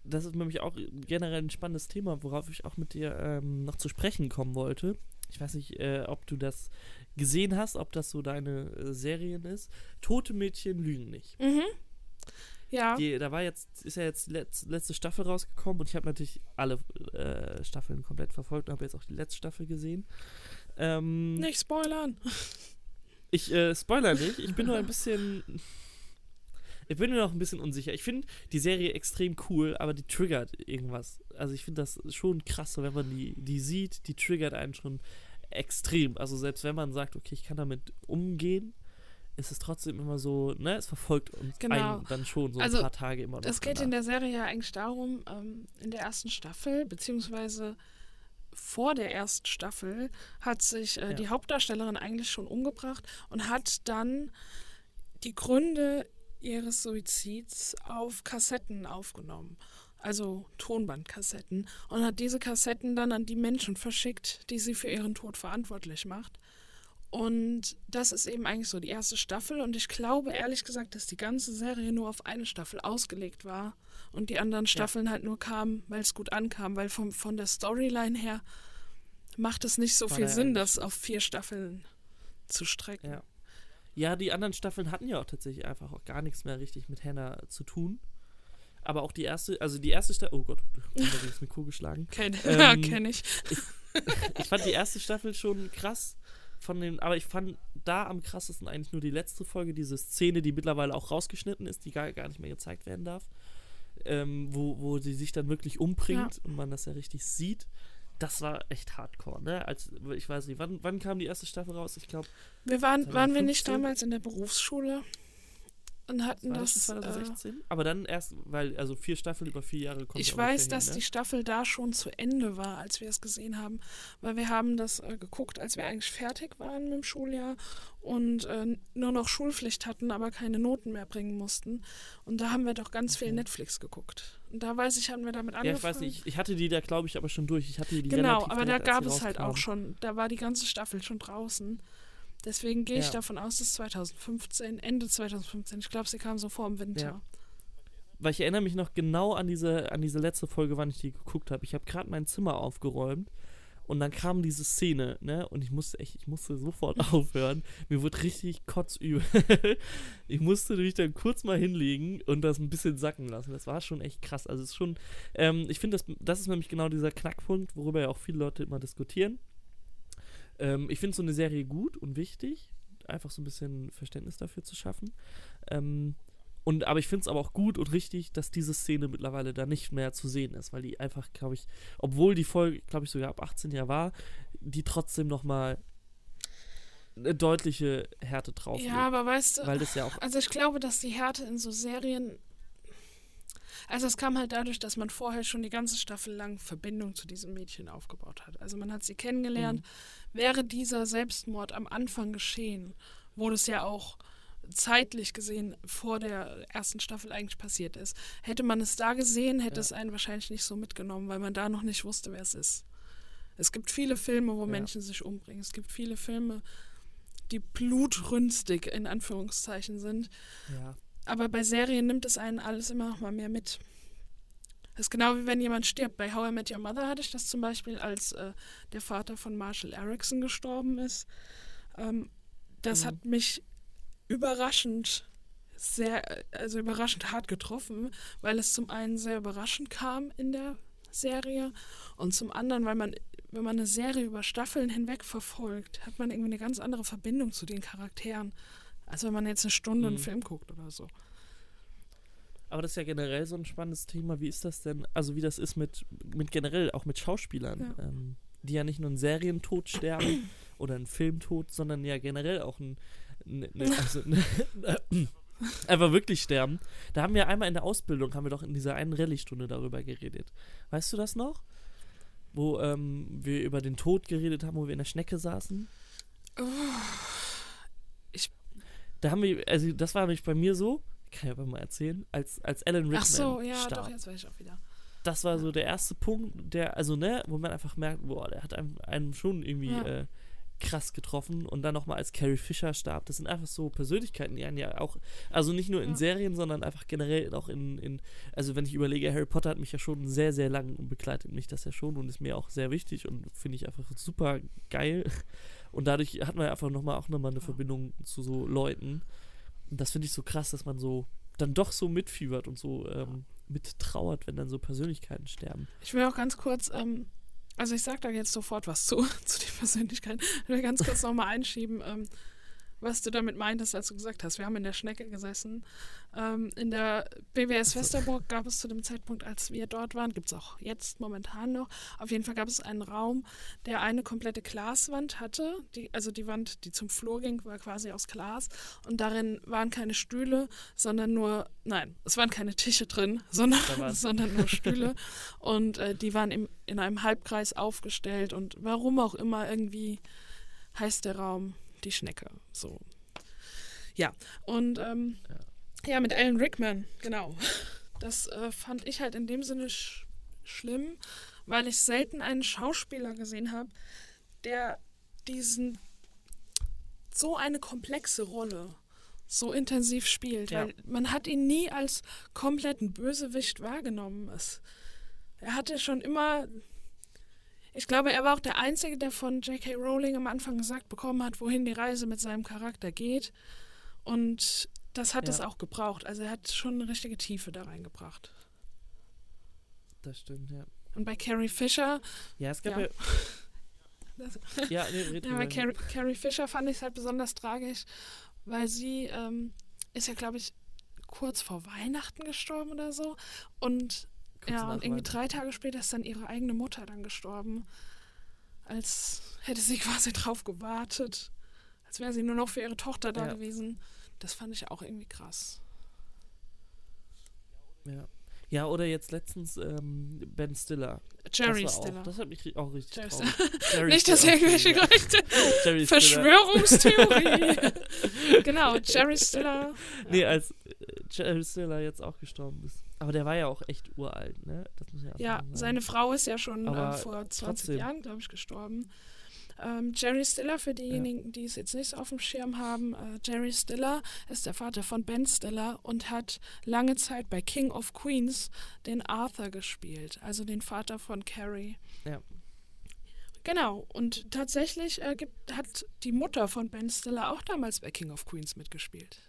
das ist nämlich auch generell ein spannendes Thema, worauf ich auch mit dir ähm, noch zu sprechen kommen wollte. Ich weiß nicht, äh, ob du das gesehen hast, ob das so deine äh, Serien ist. Tote Mädchen lügen nicht. Mhm. Ja. Die, da war jetzt, ist ja jetzt letz, letzte Staffel rausgekommen und ich habe natürlich alle äh, Staffeln komplett verfolgt und habe jetzt auch die letzte Staffel gesehen. Ähm, nicht spoilern. Ich äh, spoiler nicht, ich bin nur ein bisschen. Ich bin mir noch ein bisschen unsicher. Ich finde die Serie extrem cool, aber die triggert irgendwas. Also ich finde das schon krass, wenn man die, die sieht, die triggert einen schon extrem. Also selbst wenn man sagt, okay, ich kann damit umgehen, ist es trotzdem immer so, ne, es verfolgt uns genau. dann schon so also, ein paar Tage immer noch. Es geht danach. in der Serie ja eigentlich darum, ähm, in der ersten Staffel, beziehungsweise vor der ersten Staffel, hat sich äh, ja. die Hauptdarstellerin eigentlich schon umgebracht und hat dann die Gründe ihres Suizids auf Kassetten aufgenommen. Also Tonbandkassetten. Und hat diese Kassetten dann an die Menschen verschickt, die sie für ihren Tod verantwortlich macht. Und das ist eben eigentlich so die erste Staffel. Und ich glaube ehrlich gesagt, dass die ganze Serie nur auf eine Staffel ausgelegt war. Und die anderen Staffeln ja. halt nur kamen, weil es gut ankam. Weil vom, von der Storyline her macht es nicht so war viel Sinn, das auf vier Staffeln zu strecken. Ja. Ja, die anderen Staffeln hatten ja auch tatsächlich einfach auch gar nichts mehr richtig mit Hannah zu tun. Aber auch die erste, also die erste Staffel, oh Gott, da [laughs] habe ich das Mikro geschlagen. Kenn, [laughs] ähm, ja, kenn ich. ich. [laughs] Ich fand die erste Staffel schon krass von den, aber ich fand da am krassesten eigentlich nur die letzte Folge, diese Szene, die mittlerweile auch rausgeschnitten ist, die gar, gar nicht mehr gezeigt werden darf, ähm, wo, wo sie sich dann wirklich umbringt ja. und man das ja richtig sieht. Das war echt hardcore, ne? Als, ich weiß nicht, wann, wann kam die erste Staffel raus? Ich glaube. Wir waren, waren wir nicht damals in der Berufsschule? Und hatten War das. das 2016? Äh, aber dann erst, weil, also vier Staffeln über vier Jahre kommt Ich weiß, hin, dass ne? die Staffel da schon zu Ende war, als wir es gesehen haben. Weil wir haben das äh, geguckt, als wir eigentlich fertig waren mit dem Schuljahr und äh, nur noch Schulpflicht hatten, aber keine Noten mehr bringen mussten. Und da haben wir doch ganz okay. viel Netflix geguckt. Und da weiß ich, haben wir damit angefangen. Ja, ich weiß nicht, ich hatte die da, glaube ich, aber schon durch. Ich hatte die Genau, aber da gab es halt auch schon, da war die ganze Staffel schon draußen. Deswegen gehe ich ja. davon aus, dass 2015, Ende 2015, ich glaube, sie kam so vor im Winter. Ja. Weil ich erinnere mich noch genau an diese, an diese letzte Folge, wann ich die geguckt habe. Ich habe gerade mein Zimmer aufgeräumt und dann kam diese Szene, ne? Und ich musste echt, ich musste sofort [laughs] aufhören. Mir wurde richtig kotzübel. [laughs] ich musste mich dann kurz mal hinlegen und das ein bisschen sacken lassen. Das war schon echt krass. Also es ist schon, ähm, ich finde, das, das ist nämlich genau dieser Knackpunkt, worüber ja auch viele Leute immer diskutieren. Ähm, ich finde so eine Serie gut und wichtig, einfach so ein bisschen Verständnis dafür zu schaffen. Ähm, und, aber ich finde es aber auch gut und richtig, dass diese Szene mittlerweile da nicht mehr zu sehen ist, weil die einfach, glaube ich, obwohl die Folge, glaube ich, sogar ab 18 Jahr war, die trotzdem nochmal eine deutliche Härte drauf. Ja, aber weißt du, weil das ja auch also ich glaube, dass die Härte in so Serien also es kam halt dadurch, dass man vorher schon die ganze Staffel lang Verbindung zu diesem Mädchen aufgebaut hat. Also man hat sie kennengelernt. Mhm. Wäre dieser Selbstmord am Anfang geschehen, wo das ja auch zeitlich gesehen vor der ersten Staffel eigentlich passiert ist. Hätte man es da gesehen, hätte ja. es einen wahrscheinlich nicht so mitgenommen, weil man da noch nicht wusste, wer es ist. Es gibt viele Filme, wo ja. Menschen sich umbringen. Es gibt viele Filme, die blutrünstig in Anführungszeichen sind. Ja. Aber bei Serien nimmt es einen alles immer noch mal mehr mit. Das ist genau wie wenn jemand stirbt. Bei How I Met Your Mother hatte ich das zum Beispiel, als äh, der Vater von Marshall Erickson gestorben ist. Ähm, das mhm. hat mich überraschend sehr, also überraschend hart getroffen, weil es zum einen sehr überraschend kam in der Serie und zum anderen, weil man, wenn man eine Serie über Staffeln hinweg verfolgt, hat man irgendwie eine ganz andere Verbindung zu den Charakteren als wenn man jetzt eine Stunde mhm. einen Film guckt oder so. Aber das ist ja generell so ein spannendes Thema. Wie ist das denn, also wie das ist mit, mit generell, auch mit Schauspielern, ja. Ähm, die ja nicht nur einen Serientod sterben [clears throat] oder einen Filmtod, sondern ja generell auch ein, ne, ne, also, ne, [clears throat] einfach wirklich sterben. Da haben wir einmal in der Ausbildung, haben wir doch in dieser einen Rallye-Stunde darüber geredet. Weißt du das noch? Wo ähm, wir über den Tod geredet haben, wo wir in der Schnecke saßen? Oh da haben wir, also das war nämlich bei mir so, kann ich aber mal erzählen, als, als Alan Rickman Ach so, ja, starb. doch, jetzt weiß ich auch wieder. Das war so der erste Punkt, der, also ne, wo man einfach merkt, boah, der hat einem, einem schon irgendwie Ja. äh, krass getroffen. Und dann nochmal als Carrie Fisher starb. Das sind einfach so Persönlichkeiten, die einen ja auch, also nicht nur in Ja. Serien, sondern einfach generell auch in, in, also wenn ich überlege, Harry Potter hat mich ja schon sehr, sehr lang und begleitet mich das ja schon und ist mir auch sehr wichtig und finde ich einfach super geil. Und dadurch hat man ja einfach nochmal auch nochmal eine. Verbindung zu so Leuten. Und das finde ich so krass, dass man so dann doch so mitfiebert und so ähm, mittrauert, wenn dann so Persönlichkeiten sterben. Ich will auch ganz kurz, ähm, also ich sag da jetzt sofort was zu, [laughs] zu den Persönlichkeiten. Ich will ganz kurz nochmal einschieben, ähm, was du damit meintest, als du gesagt hast. Wir haben in der Schnecke gesessen. Ähm, in der BWS Westerburg gab es zu dem Zeitpunkt, als wir dort waren, gibt es auch jetzt momentan noch, auf jeden Fall gab es einen Raum, der eine komplette Glaswand hatte. Die, also die Wand, die zum Flur ging, war quasi aus Glas. Und darin waren keine Stühle, sondern nur, nein, es waren keine Tische drin, [laughs] sondern, sondern nur Stühle. [laughs] Und äh, die waren im, in einem Halbkreis aufgestellt. Und warum auch immer irgendwie heißt der Raum die Schnecke. So. Ja, und ähm, ja. mit Alan Rickman, genau. Das äh, fand ich halt in dem Sinne sch schlimm, weil ich selten einen Schauspieler gesehen habe, der diesen so eine komplexe Rolle so intensiv spielt, Ja. weil man hat ihn nie als kompletten Bösewicht wahrgenommen. Es, er hatte schon immer ich glaube, er war auch der Einzige, der von J.K. Rowling am Anfang gesagt bekommen hat, wohin die Reise mit seinem Charakter geht. Und das hat Ja. es auch gebraucht. Also er hat schon eine richtige Tiefe da reingebracht. Das stimmt, ja. Und bei Carrie Fisher, Ja, es gab Ja. ja. [laughs] Das- Ja, nee, ja, bei Carrie, Carrie Fisher fand ich es halt besonders tragisch, weil sie ähm, ist ja, glaube ich, kurz vor Weihnachten gestorben oder so. Und ja, und irgendwie drei Tage später ist dann ihre eigene Mutter dann gestorben. Als hätte sie [laughs] quasi drauf gewartet. Als wäre sie nur noch für ihre Tochter da Ja. gewesen. Das fand ich auch irgendwie krass. Ja. Ja, oder jetzt letztens ähm, Ben Stiller. Jerry das Stiller. Auch, das hat mich auch richtig Jerry. Jerry Nicht, dass irgendwelche [laughs] ja. Stiller. Verschwörungstheorie. [laughs] genau, Jerry Stiller. Nee, als äh, Jerry Stiller jetzt auch gestorben ist. Aber der war ja auch echt uralt, ne? Ja, sagen. seine Frau ist ja schon äh, vor 20 trotzdem. Jahren, glaube ich, gestorben. Ähm, Jerry Stiller, für diejenigen, die es jetzt nicht so auf dem Schirm haben, äh, Jerry Stiller ist der Vater von Ben Stiller und hat lange Zeit bei King of Queens den Arthur gespielt, also den Vater von Carrie. Ja. Genau, und tatsächlich äh, gibt, hat die Mutter von Ben Stiller auch damals bei King of Queens mitgespielt.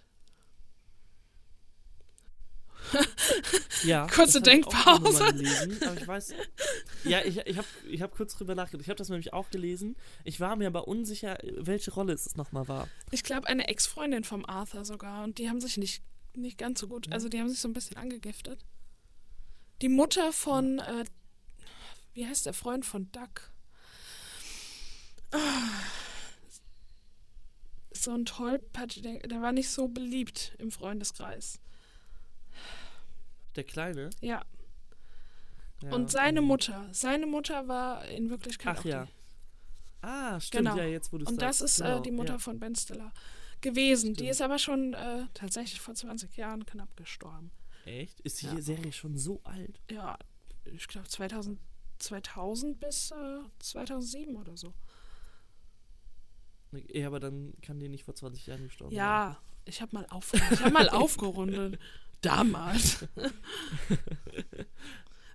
[laughs] Ja, [laughs] Kurze Denkpause. gelesen, aber ich weiß. [laughs] Ja, ich, ich habe ich hab kurz drüber nachgedacht. Ich habe das nämlich auch gelesen. Ich war mir aber unsicher, welche Rolle es nochmal war. Ich glaube, eine Ex-Freundin vom Arthur sogar. Und die haben sich nicht, nicht ganz so gut, also die haben sich so ein bisschen angegiftet. Die Mutter von, äh, wie heißt der Freund von Duck? Ah. So ein Tollpatsch, der, der war nicht so beliebt im Freundeskreis. Der Kleine. Ja. Ja, Und seine ähm, Mutter, seine Mutter war in Wirklichkeit Ach ja. die. Ah, stimmt, Genau. ja, jetzt wo du Und das ist äh, die Mutter ja. von Ben Stiller gewesen. Die Stimmt. ist aber schon äh, tatsächlich vor 20 Jahren knapp gestorben. Echt? Ist die Ja. Serie schon so alt? ja, ich glaube 2000, 2000 bis äh, 2007 oder so. Ja, aber dann kann die nicht vor 20 Jahren gestorben sein. Ja, ich habe mal, auf, ich hab mal [laughs] aufgerundet. Damals. [laughs]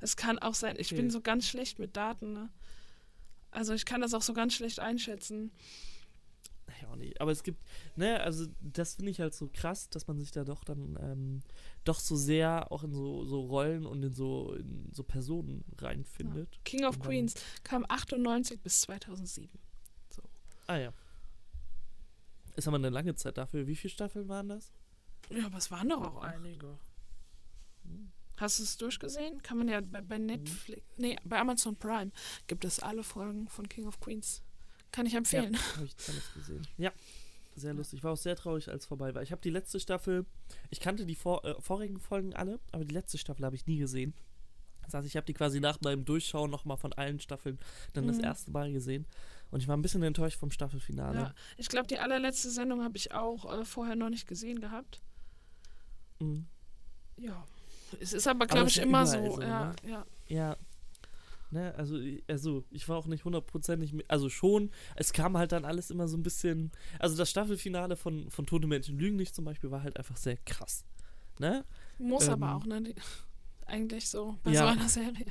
es kann auch sein, ich Okay. bin so ganz schlecht mit Daten. Ne? Also ich kann das auch so ganz schlecht einschätzen. Ja, auch nicht. Aber es gibt, ne, also das finde ich halt so krass, dass man sich da doch dann ähm, doch so sehr auch in so, so Rollen und in so, in so Personen reinfindet. King of Queens kam 98 bis 2007. Ah ja. Ist aber eine lange Zeit dafür. Wie viele Staffeln waren das? Ja, aber es waren doch auch einige. Hast du es durchgesehen? Kann man ja bei, bei Netflix, nee, bei Amazon Prime gibt es alle Folgen von King of Queens. Kann ich empfehlen. Ja, habe ich alles gesehen. Ja, sehr lustig. Ich war auch sehr traurig, als es vorbei war. Ich habe die letzte Staffel, ich kannte die vor, äh, vorigen Folgen alle, aber die letzte Staffel habe ich nie gesehen. Das heißt, ich habe die quasi nach meinem Durchschauen nochmal von allen Staffeln dann das Mhm. erste Mal gesehen. Und ich war ein bisschen enttäuscht vom Staffelfinale. Ja. Ich glaube, die allerletzte Sendung habe ich auch äh, vorher noch nicht gesehen gehabt. Mhm. Ja. Es ist aber, glaube ich, ja immer so. so, ja, ne? ja. Ja. Ne, also, also, ich war auch nicht hundertprozentig, mit- also schon, es kam halt dann alles immer so ein bisschen, also das Staffelfinale von, von Tote Menschen Lügen nicht zum Beispiel war halt einfach sehr krass. Ne? Muss Ähm, aber auch, ne? Die, [laughs] eigentlich so bei Ja. so einer Serie.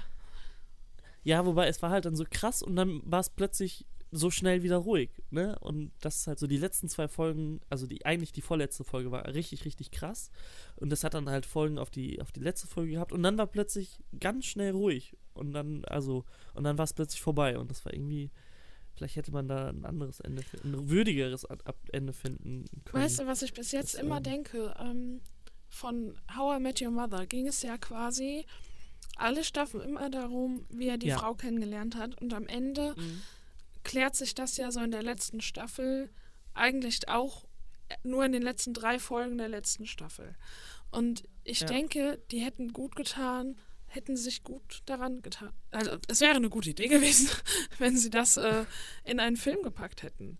Ja, wobei es war halt dann so krass und dann war es plötzlich so schnell wieder ruhig, ne? Und das ist halt so die letzten zwei Folgen, also die eigentlich die vorletzte Folge war richtig, richtig krass. Und das hat dann halt Folgen auf die, auf die letzte Folge gehabt und dann war plötzlich ganz schnell ruhig. Und dann, also, und dann war es plötzlich vorbei. Und das war irgendwie, vielleicht hätte man da ein anderes Ende, ein würdigeres Ende finden können. Weißt du, was ich bis jetzt Das, immer ähm, denke? Ähm, von How I Met Your Mother ging es ja quasi alle Staffeln immer darum, wie er die Ja. Frau kennengelernt hat. Und am Ende Mhm. Klärt sich das ja so in der letzten Staffel eigentlich auch nur in den letzten drei Folgen der letzten Staffel. Und ich Ja. denke, die hätten gut getan, hätten sich gut daran getan. Also es wäre eine gute Idee [laughs] gewesen, wenn sie das äh, in einen Film gepackt hätten.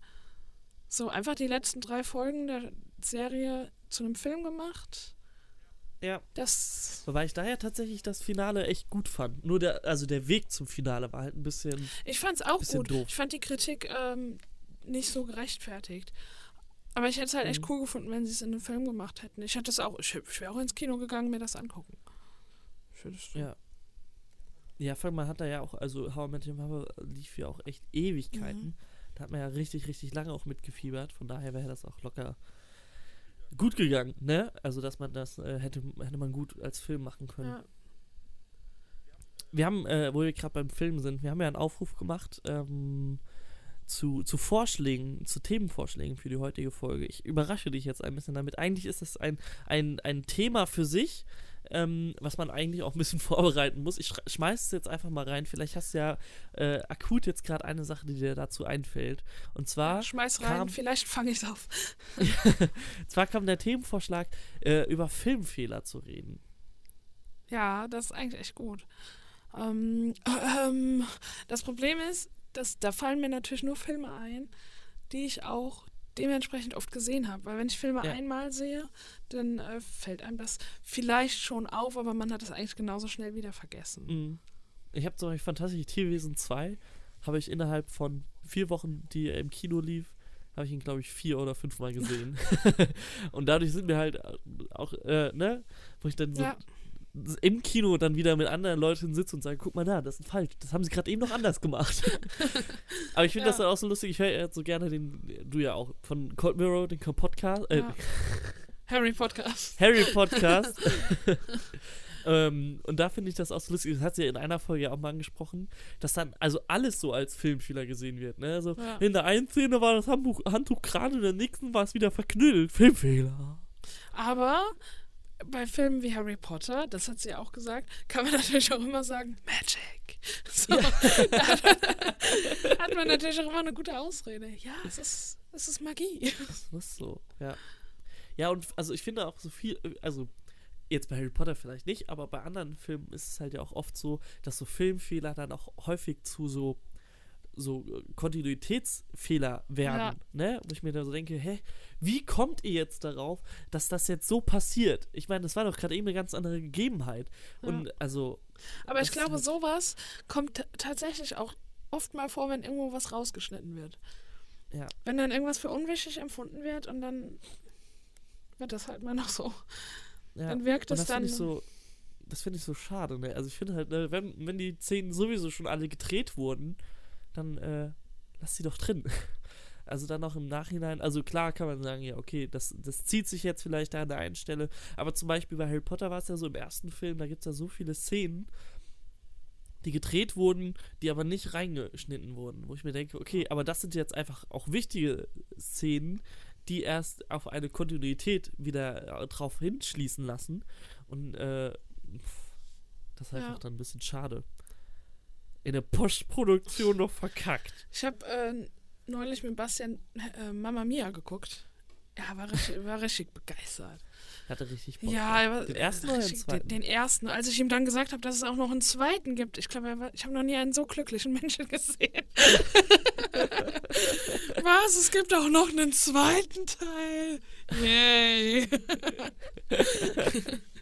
So einfach die letzten drei Folgen der Serie zu einem Film gemacht. Ja. Das. Wobei ich daher tatsächlich das Finale echt gut fand. Nur der, also der Weg zum Finale war halt ein bisschen. Ich fand es auch gut. doof. Ich fand die Kritik ähm, nicht so gerechtfertigt. Aber ich hätte es halt echt Mhm. cool gefunden, wenn sie es in einem Film gemacht hätten. Ich hätte es auch, ich, ich wäre auch ins Kino gegangen, mir das angucken. Ich hätte es- Ja. Ja, allem, man hat da ja auch, also How I Met Your Mother lief ja auch echt Ewigkeiten. Mhm. Da hat man ja richtig, richtig lange auch mitgefiebert. Von daher wäre das auch locker gut gegangen, ne? Also, dass man das äh, hätte, hätte man gut als Film machen können. Ja. Wir haben, äh, wo wir gerade beim Film sind, wir haben ja einen Aufruf gemacht ähm, zu, zu Vorschlägen, zu Themenvorschlägen für die heutige Folge. Ich überrasche dich jetzt ein bisschen damit. Eigentlich ist das ein, ein, ein Thema für sich, ähm, was man eigentlich auch ein bisschen [laughs] vorbereiten muss. Ich schre- schmeiß es jetzt einfach mal rein. Vielleicht hast du ja äh, akut jetzt gerade eine Sache, die dir dazu einfällt. Und zwar, Schmeiß rein, kam- vielleicht fange ich es auf. [laughs] zwar kam der Themenvorschlag, äh, über Filmfehler zu reden. Ja, das ist eigentlich echt gut. Ähm, ähm, das Problem ist, dass da fallen mir natürlich nur Filme ein, die ich auch dementsprechend oft gesehen habe. Weil wenn ich Filme Ja. einmal sehe, dann äh, fällt einem das vielleicht schon auf, aber man hat es eigentlich genauso schnell wieder vergessen. Mhm. Ich habe zum Beispiel Fantastische Tierwesen 2, habe ich innerhalb von vier Wochen, die er im Kino lief, habe ich ihn, glaube ich, vier oder fünfmal gesehen. [laughs] [laughs] und dadurch sind wir halt auch, äh, ne, wo ich dann so Ja, im Kino dann wieder mit anderen Leuten sitze und sage, guck mal da, das ist falsch, das haben sie gerade eben noch anders gemacht. [laughs] Aber ich finde Ja. das dann auch so lustig, ich höre ja so gerne den, du ja auch, von Cold Mirror, den Podcast, äh, Ja. Harry Podcast. Harry Podcast. [laughs] [laughs] ähm, und da finde ich das auch so lustig. Das hat sie ja in einer Folge ja auch mal angesprochen, dass dann also alles so als Filmfehler gesehen wird. Ne? Also Ja. in der einen Szene war das Handtuch, Handtuch gerade, in der nächsten war es wieder verknüllt. Filmfehler. Aber bei Filmen wie Harry Potter, das hat sie ja auch gesagt, kann man [laughs] natürlich auch immer sagen, Magic. [laughs] So, da hat, man, [laughs] hat man natürlich auch immer eine gute Ausrede. Ja, es ist, es ist Magie. Das ist so, ja. Ja, und also ich finde auch so viel, also jetzt bei Harry Potter vielleicht nicht, aber bei anderen Filmen ist es halt ja auch oft so, dass so Filmfehler dann auch häufig zu so so äh, Kontinuitätsfehler werden, Ja. ne? Wo ich mir da so denke, hä, wie kommt ihr jetzt darauf, dass das jetzt so passiert? Ich meine, das war doch gerade eben eine ganz andere Gegebenheit. Und also, Aber ich Das glaube, sowas kommt tatsächlich auch oft mal vor, wenn irgendwo was rausgeschnitten wird. Ja. Wenn dann irgendwas für unwichtig empfunden wird und dann wird das halt mal noch so. ja. Dann wirkt das finde dann. so, das finde ich so schade, ne? Also ich finde halt, ne, wenn, wenn die Szenen sowieso schon alle gedreht wurden, dann äh, lass sie doch drin. [laughs] Also dann auch im Nachhinein, also klar kann man sagen, ja, okay, das, das zieht sich jetzt vielleicht da an der einen Stelle, aber zum Beispiel bei Harry Potter war es ja so im ersten Film, da gibt es ja so viele Szenen, die gedreht wurden, die aber nicht reingeschnitten wurden, wo ich mir denke, okay, aber das sind jetzt einfach auch wichtige Szenen, die erst auf eine Kontinuität wieder äh, drauf hinschließen lassen. Und äh, das ist Ja. einfach dann ein bisschen schade. In der Postproduktion noch verkackt. Ich habe äh, neulich mit Bastian äh, Mama Mia geguckt. Ja, war richtig, war richtig begeistert. Hatte richtig Bock. Ja, er war, den ersten oder den zweiten? Den, den ersten. Als ich ihm dann gesagt habe, dass es auch noch einen zweiten gibt. Ich glaube, er ich habe noch nie einen so glücklichen Menschen [laughs] gesehen. [laughs] Was? Es gibt auch noch einen zweiten Teil. Yay. [laughs]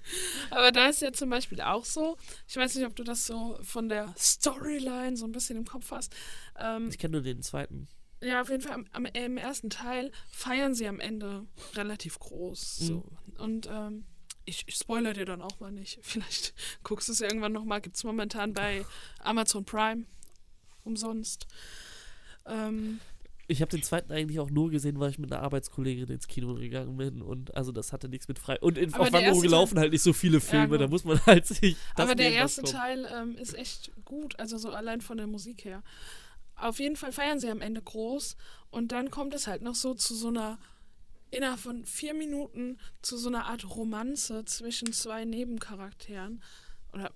Aber da ist ja zum Beispiel auch so, ich weiß nicht, ob du das so von der Storyline so ein bisschen im Kopf hast. Ähm, Ich kenne nur den zweiten. ja, auf jeden Fall am, am, im ersten Teil feiern sie am Ende relativ groß. So. Und ähm, ich, ich spoilere dir dann auch mal nicht. [laughs] Vielleicht guckst du es irgendwann nochmal. Gibt es momentan bei Amazon Prime umsonst. Ähm, Ich habe den zweiten eigentlich auch nur gesehen, weil ich mit einer Arbeitskollegin ins Kino gegangen bin und also das hatte nichts mit frei. Und in, Wanderung erste laufen halt nicht so viele Filme, genau. da muss man [laughs] halt sich. das Aber der erste. Teil ähm, ist echt gut, also so allein von der Musik her. Auf jeden Fall feiern sie am Ende groß und dann kommt es halt noch so zu so einer, innerhalb von vier Minuten, zu so einer Art Romanze zwischen zwei Nebencharakteren. Oder,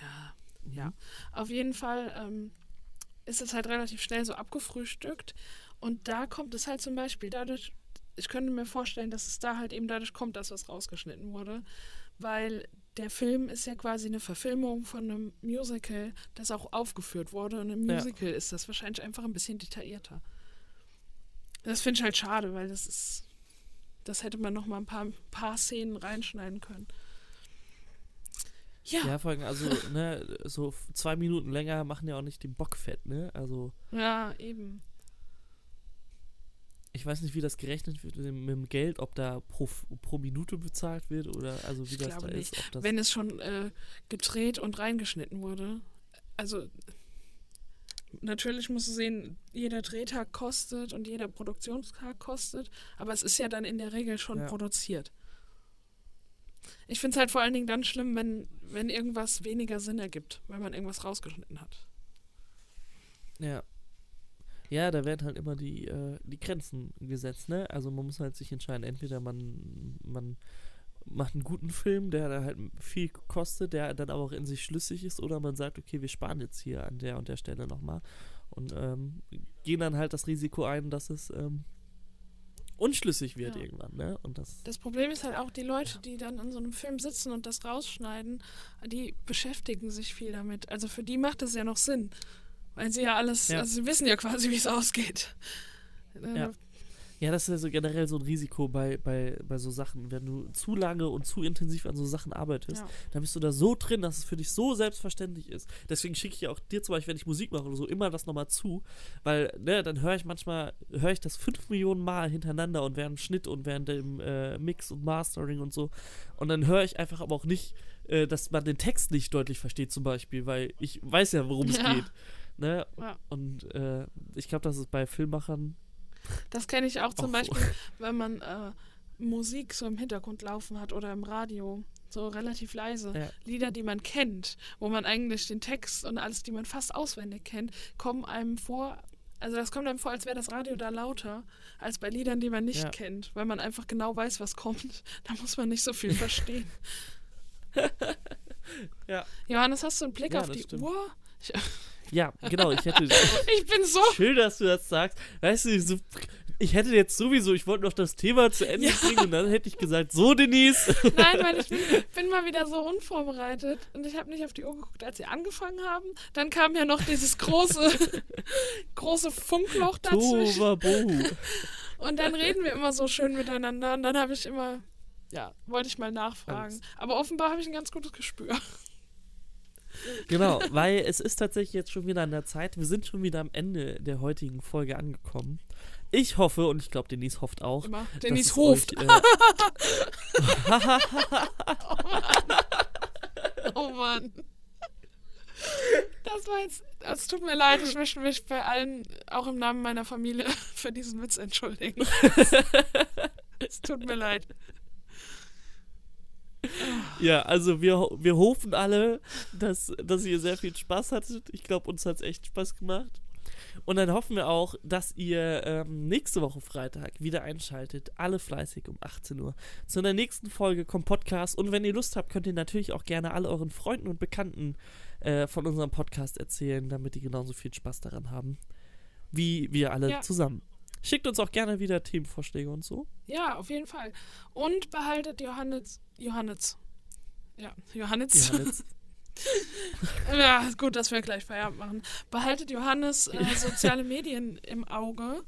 ja, ja. Auf jeden Fall ähm, ist es halt relativ schnell so abgefrühstückt und da kommt es halt zum Beispiel dadurch, ich könnte mir vorstellen, dass es da halt eben dadurch kommt, dass was rausgeschnitten wurde, weil der Film ist ja quasi eine Verfilmung von einem Musical, das auch aufgeführt wurde. Und im Ja. Musical ist das wahrscheinlich einfach ein bisschen detaillierter. Das finde ich halt schade, weil das ist. Das hätte man noch mal ein paar, paar Szenen reinschneiden können. Ja, Ja, vor allem, also, ne, so zwei Minuten länger machen ja auch nicht den Bock fett, ne? Also, ja, eben. ich weiß nicht, wie das gerechnet wird mit dem, Geld, ob da pro, pro Minute bezahlt wird oder also wie Ich das glaube da nicht. ist. Wenn es schon äh, gedreht und reingeschnitten wurde. Also natürlich musst du sehen, jeder Drehtag kostet und jeder Produktionstag kostet, aber es ist ja dann in der Regel schon Ja. produziert. Ich finde es halt vor allen Dingen dann schlimm, wenn, wenn irgendwas weniger Sinn ergibt, weil man irgendwas rausgeschnitten hat. ja. Ja, da werden halt immer die, äh, die Grenzen gesetzt, ne? Also man muss halt sich entscheiden, entweder man, man macht einen guten Film, der halt viel kostet, der dann aber auch in sich schlüssig ist, oder man sagt, okay, wir sparen jetzt hier an der und der Stelle nochmal und ähm, gehen dann halt das Risiko ein, dass es ähm, unschlüssig wird Ja. irgendwann, ne? Und das, Das Problem ist halt auch, die Leute, die dann an so einem Film sitzen und das rausschneiden, die beschäftigen sich viel damit. Also für die macht das ja noch Sinn. Weil sie ja alles, Ja. also sie wissen ja quasi, wie es ausgeht. Äh, Ja. Ja, das ist ja so generell so ein Risiko bei, bei, bei so Sachen. Wenn du zu lange und zu intensiv an so Sachen arbeitest, Ja. dann bist du da so drin, dass es für dich so selbstverständlich ist. Deswegen schicke ich ja auch dir zum Beispiel, wenn ich Musik mache oder so, immer das nochmal zu. Weil, ne, dann höre ich manchmal, höre ich das fünf Millionen Mal hintereinander und während Schnitt und während dem äh, Mix und Mastering und so. Und dann höre ich einfach aber auch nicht, äh, dass man den Text nicht deutlich versteht, zum Beispiel, weil ich weiß ja, worum es Ja. geht. Ne? Ja. Und äh, ich glaube, das ist bei Filmemachern Das kenne ich auch zum so. Beispiel, wenn man äh, Musik so im Hintergrund laufen hat oder im Radio. So relativ leise. Ja. Lieder, die man kennt, wo man eigentlich den Text und alles, die man fast auswendig kennt, kommen einem vor. Also das kommt einem vor, als wäre das Radio da lauter, als bei Liedern, die man nicht Ja. kennt, weil man einfach genau weiß, was kommt. [laughs] Da muss man nicht so viel [laughs] verstehen. Ja. Johannes, hast du einen Blick Ja, auf die stimmt. Uhr? Ich, Ja, genau, ich hätte. [laughs] ich bin so. Schön, dass du das sagst. Weißt du, so, ich hätte jetzt sowieso, ich wollte noch das Thema zu Ende Ja. bringen und dann hätte ich gesagt, so Denise. [laughs] Nein, weil ich [laughs] bin, bin mal wieder so unvorbereitet und ich habe nicht auf die Uhr geguckt, als sie angefangen haben. Dann kam ja noch dieses große, große Funkloch dazwischen. Tova. Und dann reden wir immer so schön miteinander und dann habe ich immer, ja, wollte ich mal nachfragen. Aber offenbar habe ich ein ganz gutes Gespür. Genau, weil es ist tatsächlich jetzt schon wieder an der Zeit. Wir sind schon wieder am Ende der heutigen Folge angekommen. Ich hoffe, und ich glaube, Denise hofft auch. Immer. Denise ruft. Euch, äh, [laughs] Oh Mann. Das war jetzt, es tut mir leid, ich möchte mich bei allen, auch im Namen meiner Familie, [laughs] für diesen Witz entschuldigen. [laughs] es tut mir leid. [laughs] ja, also wir, wir hoffen alle, dass, dass ihr sehr viel Spaß hattet. Ich glaube, uns hat es echt Spaß gemacht. Und dann hoffen wir auch, dass ihr ähm, nächste Woche Freitag wieder einschaltet, alle fleißig um 18 Uhr, zu einer nächsten Folge vom Podcast. Und wenn ihr Lust habt, könnt ihr natürlich auch gerne alle euren Freunden und Bekannten äh, von unserem Podcast erzählen, damit die genauso viel Spaß daran haben, wie wir alle Ja. zusammen. Schickt uns auch gerne wieder Themenvorschläge und so. Ja, auf jeden Fall. Und behaltet Johannes, Johannes. Ja, Johannes. Johannes. [laughs] Ja, gut, dass wir gleich Feierabend machen. Behaltet Johannes äh, soziale Medien im Auge,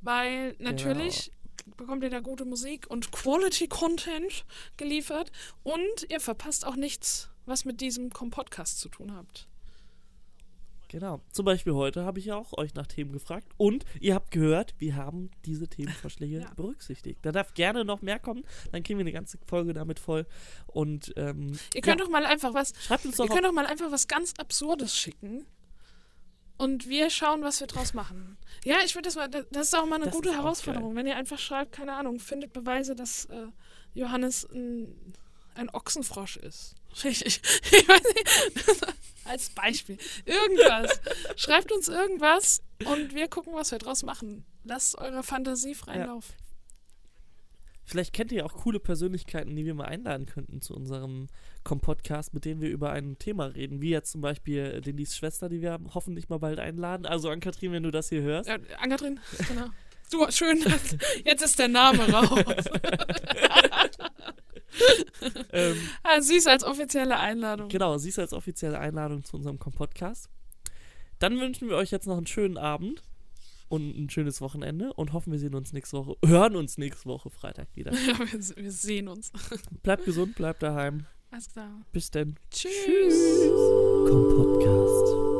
weil natürlich bekommt ihr da gute Musik und Quality Content geliefert und ihr verpasst auch nichts, was mit diesem Podcast zu tun habt. Genau. Zum Beispiel heute habe ich ja auch euch nach Themen gefragt und ihr habt gehört, wir haben diese Themenvorschläge ja. berücksichtigt. Da darf gerne noch mehr kommen, dann kriegen wir eine ganze Folge damit voll. Und ähm, ihr könnt ja. doch mal einfach was. Schreibt uns doch ihr könnt doch mal einfach was ganz Absurdes schicken. Und wir schauen, was wir draus machen. Ja, ich würde das mal, das ist auch mal eine das gute Herausforderung, wenn ihr einfach schreibt, keine Ahnung, findet Beweise, dass äh, Johannes ein, ein Ochsenfrosch ist. Ich, ich, weiß nicht. [laughs] Als Beispiel. Irgendwas. Schreibt uns irgendwas und wir gucken, was wir draus machen. Lasst eure Fantasie freien ja. Lauf. Vielleicht kennt ihr auch coole Persönlichkeiten, die wir mal einladen könnten zu unserem Com-Podcast, mit denen wir über ein Thema reden. Wie jetzt zum Beispiel Lillys Schwester, die wir hoffentlich mal bald einladen. Also Ann-Kathrin, wenn du das hier hörst. Ja, Ann-Kathrin, genau. Du, schön, [laughs] jetzt ist der Name raus. [laughs] [laughs] ähm, also, siehst als offizielle Einladung. Genau, siehst als offizielle Einladung zu unserem Podcast. Dann wünschen wir euch jetzt noch einen schönen Abend und ein schönes Wochenende und hoffen, wir sehen uns nächste Woche, hören uns nächste Woche Freitag wieder. [laughs] Ja, wir, wir sehen uns. [laughs] Bleibt gesund, bleibt daheim. Alles klar. Bis denn. Tschüss. Tschüss. Komm Podcast.